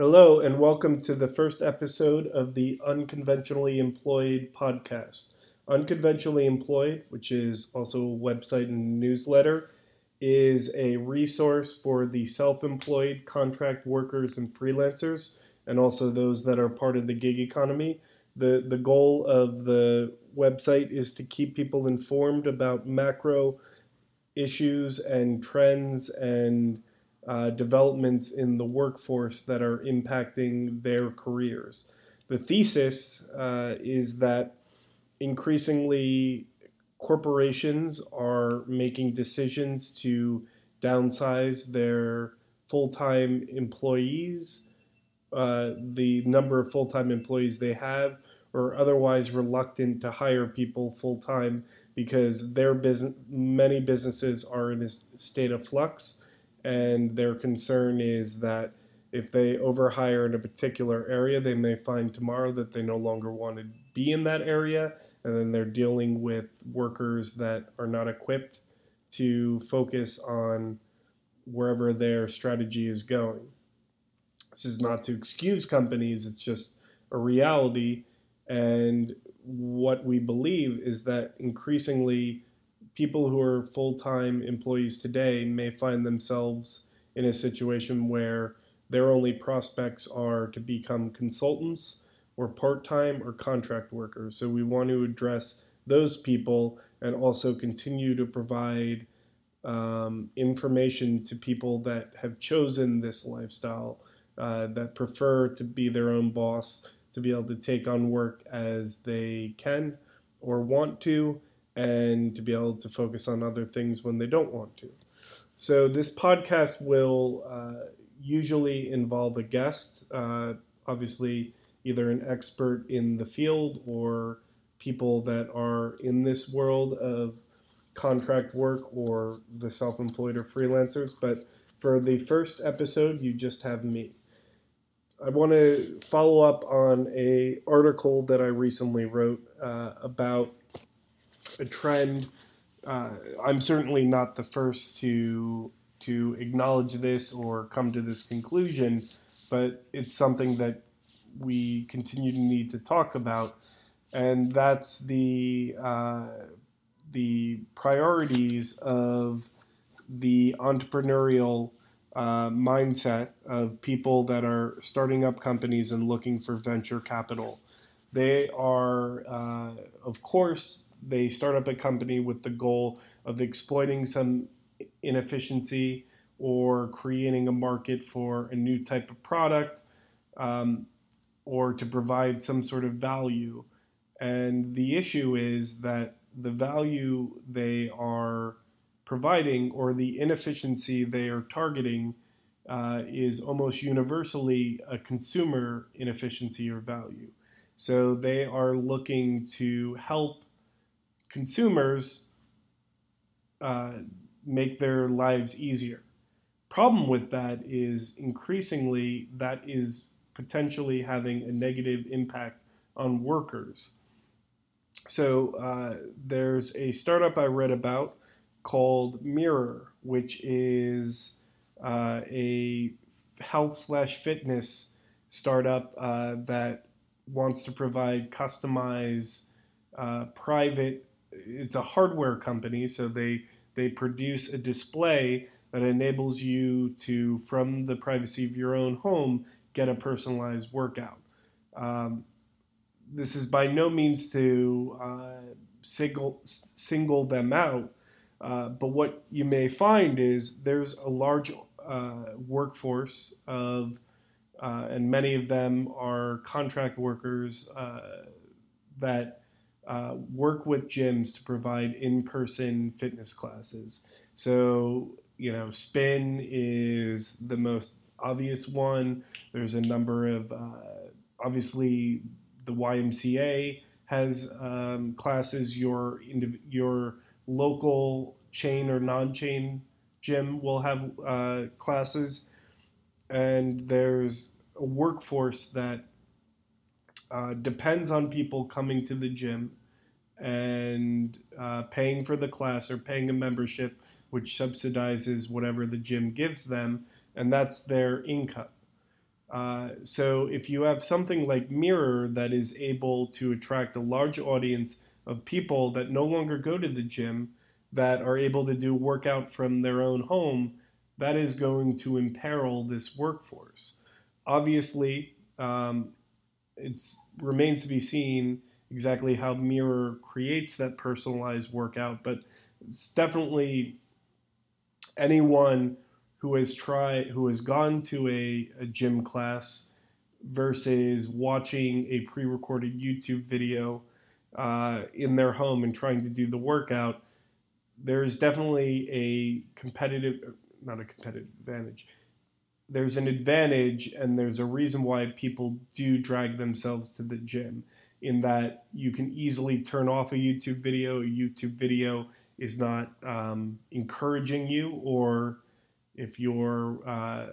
Hello, and welcome to the first episode of the Unconventionally Employed podcast. Unconventionally Employed, which is also a website and newsletter, is a resource for the self employed contract workers and freelancers, and also those that are part of the gig economy. The, the goal of the website is to keep people informed about macro issues and trends and uh, developments in the workforce that are impacting their careers. The thesis uh, is that increasingly corporations are making decisions to downsize their full time employees, uh, the number of full time employees they have, or otherwise reluctant to hire people full time because their business, many businesses are in a state of flux and their concern is that if they overhire in a particular area, they may find tomorrow that they no longer want to be in that area, and then they're dealing with workers that are not equipped to focus on wherever their strategy is going. This is not to excuse companies, it's just a reality. And what we believe is that increasingly people who are full time employees today may find themselves in a situation where their only prospects are to become consultants or part time or contract workers. So we want to address those people and also continue to provide um, information to people that have chosen this lifestyle, uh, that prefer to be their own boss, to be able to take on work as they can or want to, and to be able to focus on other things when they don't want to. So, this podcast will uh, usually involve a guest, uh, obviously, either an expert in the field or people that are in this world of contract work or the self employed or freelancers. But for the first episode, you just have me. I want to follow up on a article that I recently wrote uh, about a trend. Uh, I'm certainly not the first to to acknowledge this or come to this conclusion, but it's something that we continue to need to talk about, and that's the uh, the priorities of the entrepreneurial uh, mindset of people that are starting up companies and looking for venture capital. They are, uh, of course, they start up a company with the goal of exploiting some inefficiency or creating a market for a new type of product um, or to provide some sort of value. And the issue is that the value they are providing or the inefficiency they are targeting uh, is almost universally a consumer inefficiency or value. So they are looking to help consumers uh, make their lives easier. Problem with that is increasingly that is potentially having a negative impact on workers. So uh, there's a startup I read about called Mirror, which is uh, a health slash fitness startup uh, that wants to provide customized uh, private it's a hardware company, so they they produce a display that enables you to, from the privacy of your own home, get a personalized workout. Um, this is by no means to uh, single single them out, uh, but what you may find is there's a large uh, workforce of, uh, and many of them are contract workers uh, that uh, work with gyms to provide in-person fitness classes. So you know, spin is the most obvious one. There's a number of uh, obviously the YMCA has um, classes. Your your local chain or non-chain gym will have uh, classes, and there's a workforce that uh, depends on people coming to the gym and uh, paying for the class or paying a membership, which subsidizes whatever the gym gives them, and that's their income. Uh, so if you have something like Mirror that is able to attract a large audience of people that no longer go to the gym, that are able to do workout from their own home, that is going to imperil this workforce. Obviously, um, it remains to be seen exactly how Mirror creates that personalized workout, but it's definitely anyone who has tried, who has gone to a, a gym class versus watching a pre-recorded YouTube video uh, in their home and trying to do the workout, there's definitely a competitive, not a competitive advantage. There's an advantage, and there's a reason why people do drag themselves to the gym. In that you can easily turn off a YouTube video. A YouTube video is not um, encouraging you or if your uh,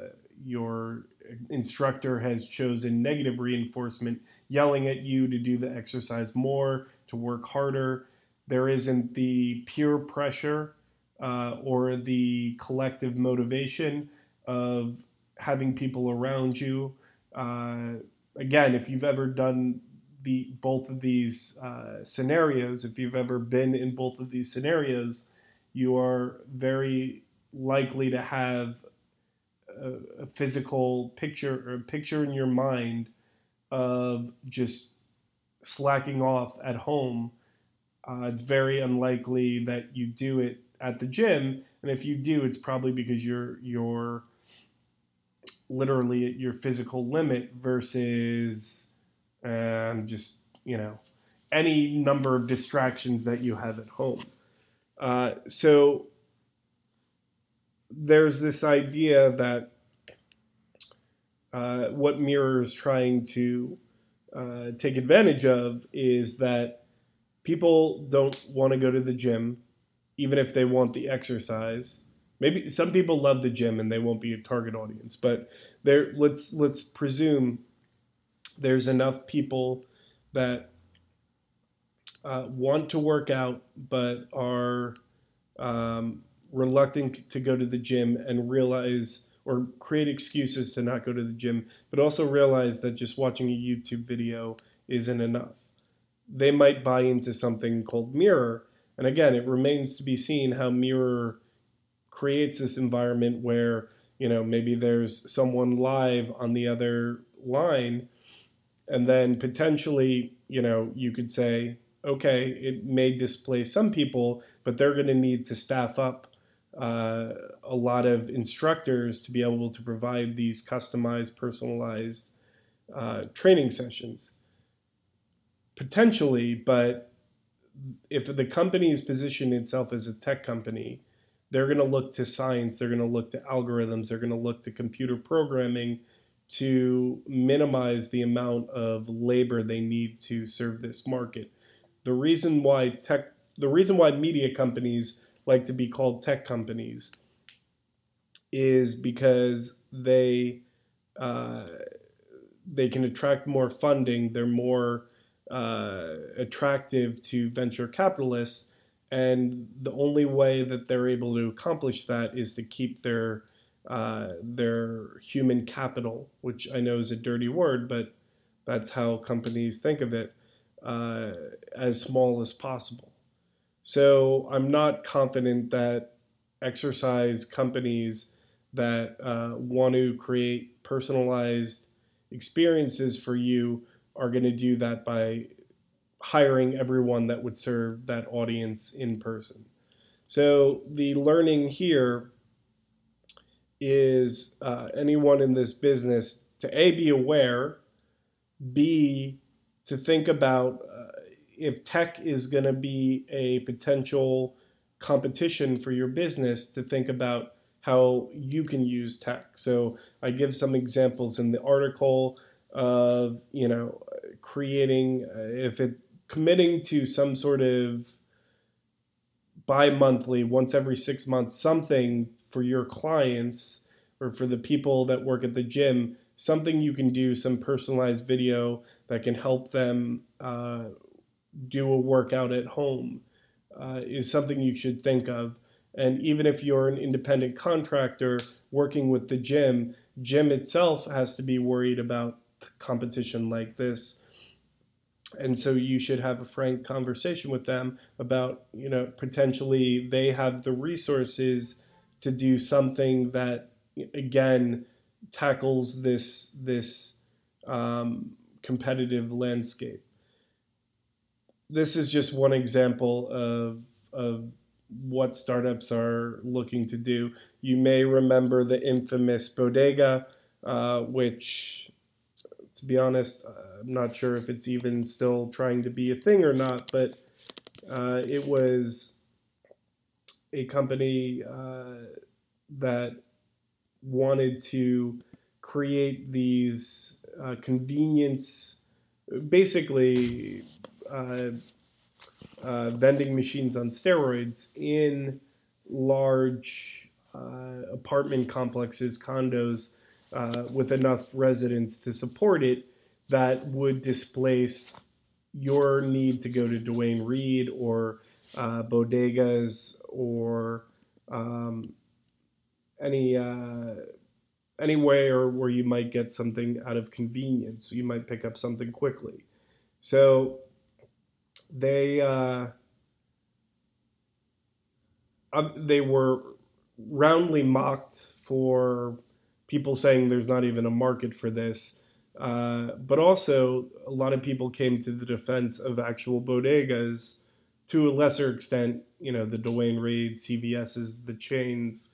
your instructor has chosen negative reinforcement, yelling at you to do the exercise more, to work harder. There isn't the peer pressure uh, or the collective motivation of having people around you. Uh, again, if you've ever done the both of these uh, scenarios, if you've ever been in both of these scenarios, you are very likely to have a, a physical picture or a picture in your mind of just slacking off at home. Uh, it's very unlikely that you do it at the gym, and if you do, it's probably because you're you're literally at your physical limit versus um, just you know any number of distractions that you have at home. Uh, so there's this idea that uh, what Mirror is trying to uh, take advantage of is that people don't want to go to the gym, even if they want the exercise. Maybe some people love the gym and they won't be a target audience, but there let's let's presume there's enough people that uh, want to work out but are um, reluctant to go to the gym and realize or create excuses to not go to the gym, but also realize that just watching a YouTube video isn't enough. They might buy into something called Mirror. And again, it remains to be seen how Mirror creates this environment where, you know, maybe there's someone live on the other line. And then potentially, you know, you could say, okay, it may displace some people, but they're going to need to staff up uh, a lot of instructors to be able to provide these customized, personalized uh, training sessions. Potentially, but if the company is positioned itself as a tech company, they're going to look to science, they're going to look to algorithms, they're going to look to computer programming to minimize the amount of labor they need to serve this market. The reason why tech, the reason why media companies like to be called tech companies is because they uh, they can attract more funding. They're more uh, attractive to venture capitalists, and the only way that they're able to accomplish that is to keep their uh, their human capital, which I know is a dirty word, but that's how companies think of it, uh, as small as possible. So I'm not confident that exercise companies that uh, want to create personalized experiences for you are going to do that by hiring everyone that would serve that audience in person. So the learning here is uh, anyone in this business to A, be aware, B, to think about if tech is going to be a potential competition for your business to think about how you can use tech. So I give some examples in the article of you know creating uh, if it committing to some sort of bi-monthly once every 6 months something for your clients or for the people that work at the gym something you can do some personalized video that can help them uh, do a workout at home uh, is something you should think of. And even if you're an independent contractor working with the gym, gym itself has to be worried about competition like this. And so you should have a frank conversation with them about, you know, potentially they have the resources to do something that, again, tackles this this um, competitive landscape. This is just one example of of what startups are looking to do. You may remember the infamous Bodega, uh, which, to be honest, uh, I'm not sure if it's even still trying to be a thing or not, but uh, it was a company uh, that wanted to create these uh, convenience, basically uh, uh, vending machines on steroids in large apartment complexes, condos, uh, with enough residents to support it that would displace your need to go to Duane Reade or uh, bodegas or um, any uh, anywhere where you might get something out of convenience. You might pick up something quickly. So they uh, they were roundly mocked for people saying there's not even a market for this. Uh, but also, a lot of people came to the defense of actual bodegas to a lesser extent, you know, the Duane Reade, CVS's, the chains,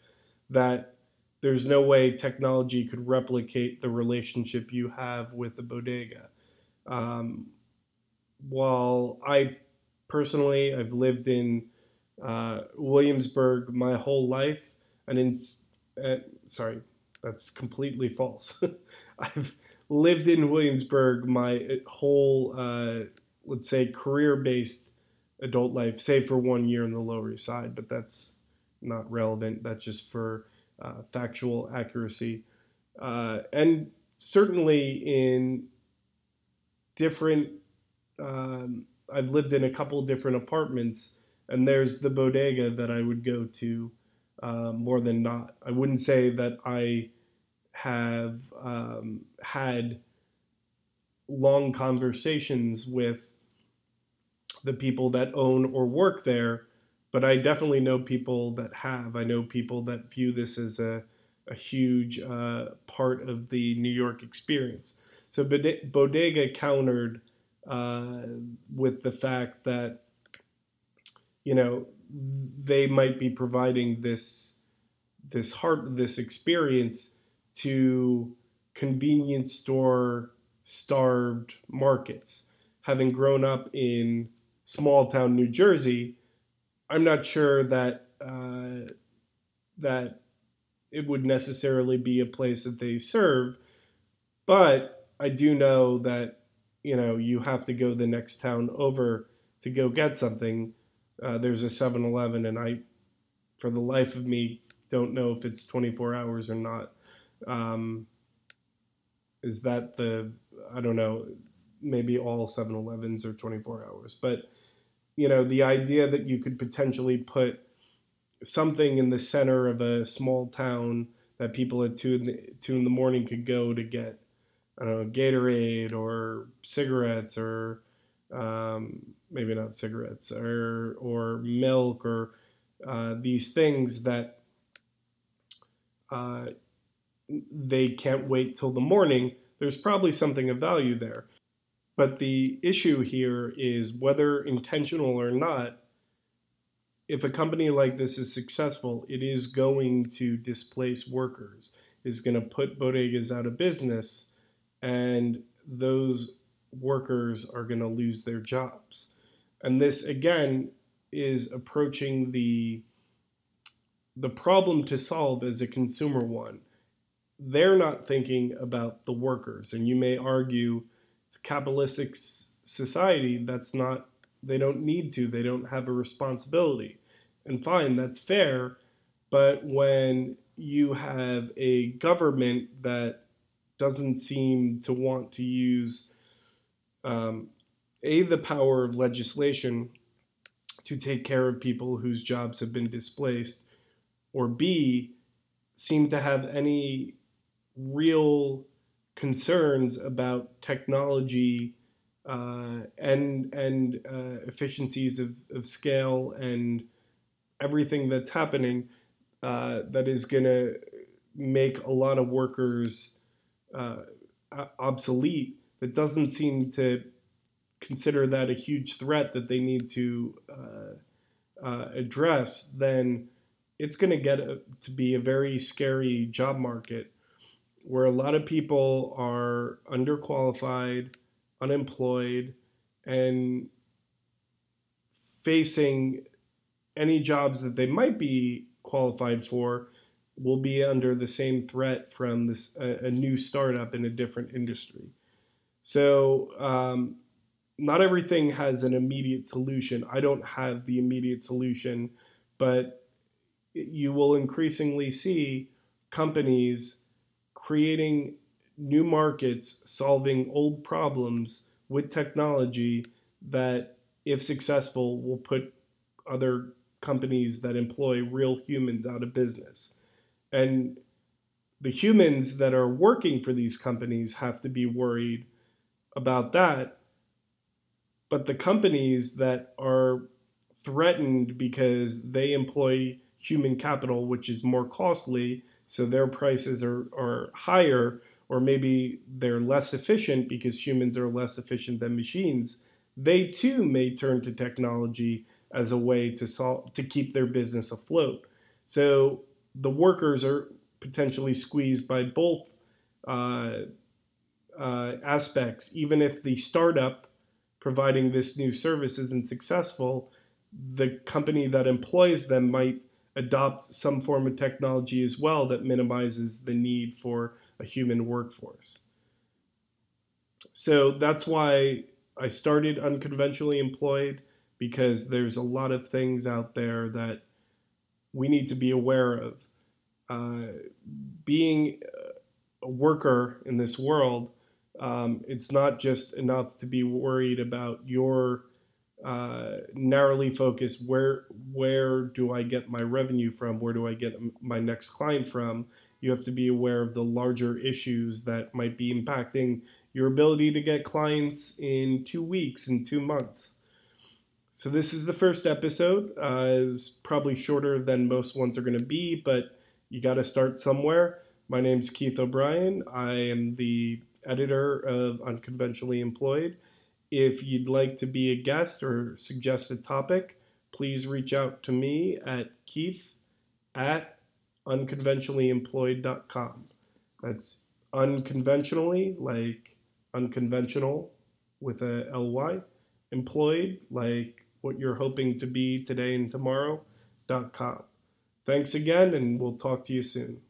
that there's no way technology could replicate the relationship you have with a bodega. Um, while I personally, I've lived in uh, Williamsburg my whole life, and in uh, sorry, that's completely false. I've lived in Williamsburg my whole, uh, let's say, career-based adult life, save for one year in the Lower East Side, but that's not relevant. That's just for uh, factual accuracy, uh, and certainly in different um, I've lived in a couple different apartments, and there's the bodega that I would go to uh, more than not. I wouldn't say that I have um, had long conversations with the people that own or work there, but I definitely know people that have. I know people that view this as a, a huge uh, part of the New York experience. So Bodega countered uh, with the fact that you know they might be providing this this heart this experience to convenience store starved markets. Having grown up in small town New Jersey I'm not sure that uh, that it would necessarily be a place that they serve but I do know that you know you have to go the next town over to go get something. Uh, there's a 7-eleven and i for the life of me don't know if it's 24 hours or not um, is that the i don't know maybe all 7-elevens are 24 hours but you know the idea that you could potentially put something in the center of a small town that people at two in the, two in the morning could go to get I don't know, Gatorade or cigarettes or um, maybe not cigarettes or or milk or uh, these things that uh, they can't wait till the morning. There's probably something of value there. But the issue here is whether intentional or not, if a company like this is successful, it is going to displace workers, is going to put bodegas out of business and those workers are going to lose their jobs. And this again is approaching the the problem to solve as a consumer one. They're not thinking about the workers, and you may argue it's a capitalistic society. That's not. They don't need to. They don't have a responsibility, and fine, that's fair. But when you have a government that doesn't seem to want to use um, a the power of legislation to take care of people whose jobs have been displaced, or b seem to have any real concerns about technology uh, and and uh, efficiencies of, of scale and everything that's happening uh, that is going to make a lot of workers uh, obsolete. That doesn't seem to consider that a huge threat that they need to uh, uh, address. Then it's going to get a, to be a very scary job market where a lot of people are underqualified, unemployed, and facing any jobs that they might be qualified for will be under the same threat from this a, a new startup in a different industry. So um, not everything has an immediate solution. I don't have the immediate solution, but you will increasingly see companies creating new markets, solving old problems with technology that, if successful, will put other companies that employ real humans out of business. And the humans that are working for these companies have to be worried about that. But the companies that are threatened because they employ human capital, which is more costly, so their prices are, are higher, or maybe they're less efficient because humans are less efficient than machines, they too may turn to technology as a way to solve to keep their business afloat. So the workers are potentially squeezed by both uh, uh, aspects. Even if the startup providing this new service isn't successful, the company that employs them might adopt some form of technology as well that minimizes the need for a human workforce. So that's why I started unconventionally employed because there's a lot of things out there that we need to be aware of. Uh, being a worker in this world, um, it's not just enough to be worried about your uh, narrowly focused where where do I get my revenue from? Where do I get my next client from? You have to be aware of the larger issues that might be impacting your ability to get clients in two weeks, in two months. So this is the first episode. Uh, it's probably shorter than most ones are going to be, but you got to start somewhere. My name is Keith O'Brien. I am the editor of Unconventionally Employed if you'd like to be a guest or suggest a topic, please reach out to me at keith at unconventionallyemployed.com. That's unconventionally, like unconventional with a ly, employed, like what you're hoping to be today and tomorrow.com. Thanks again, and we'll talk to you soon.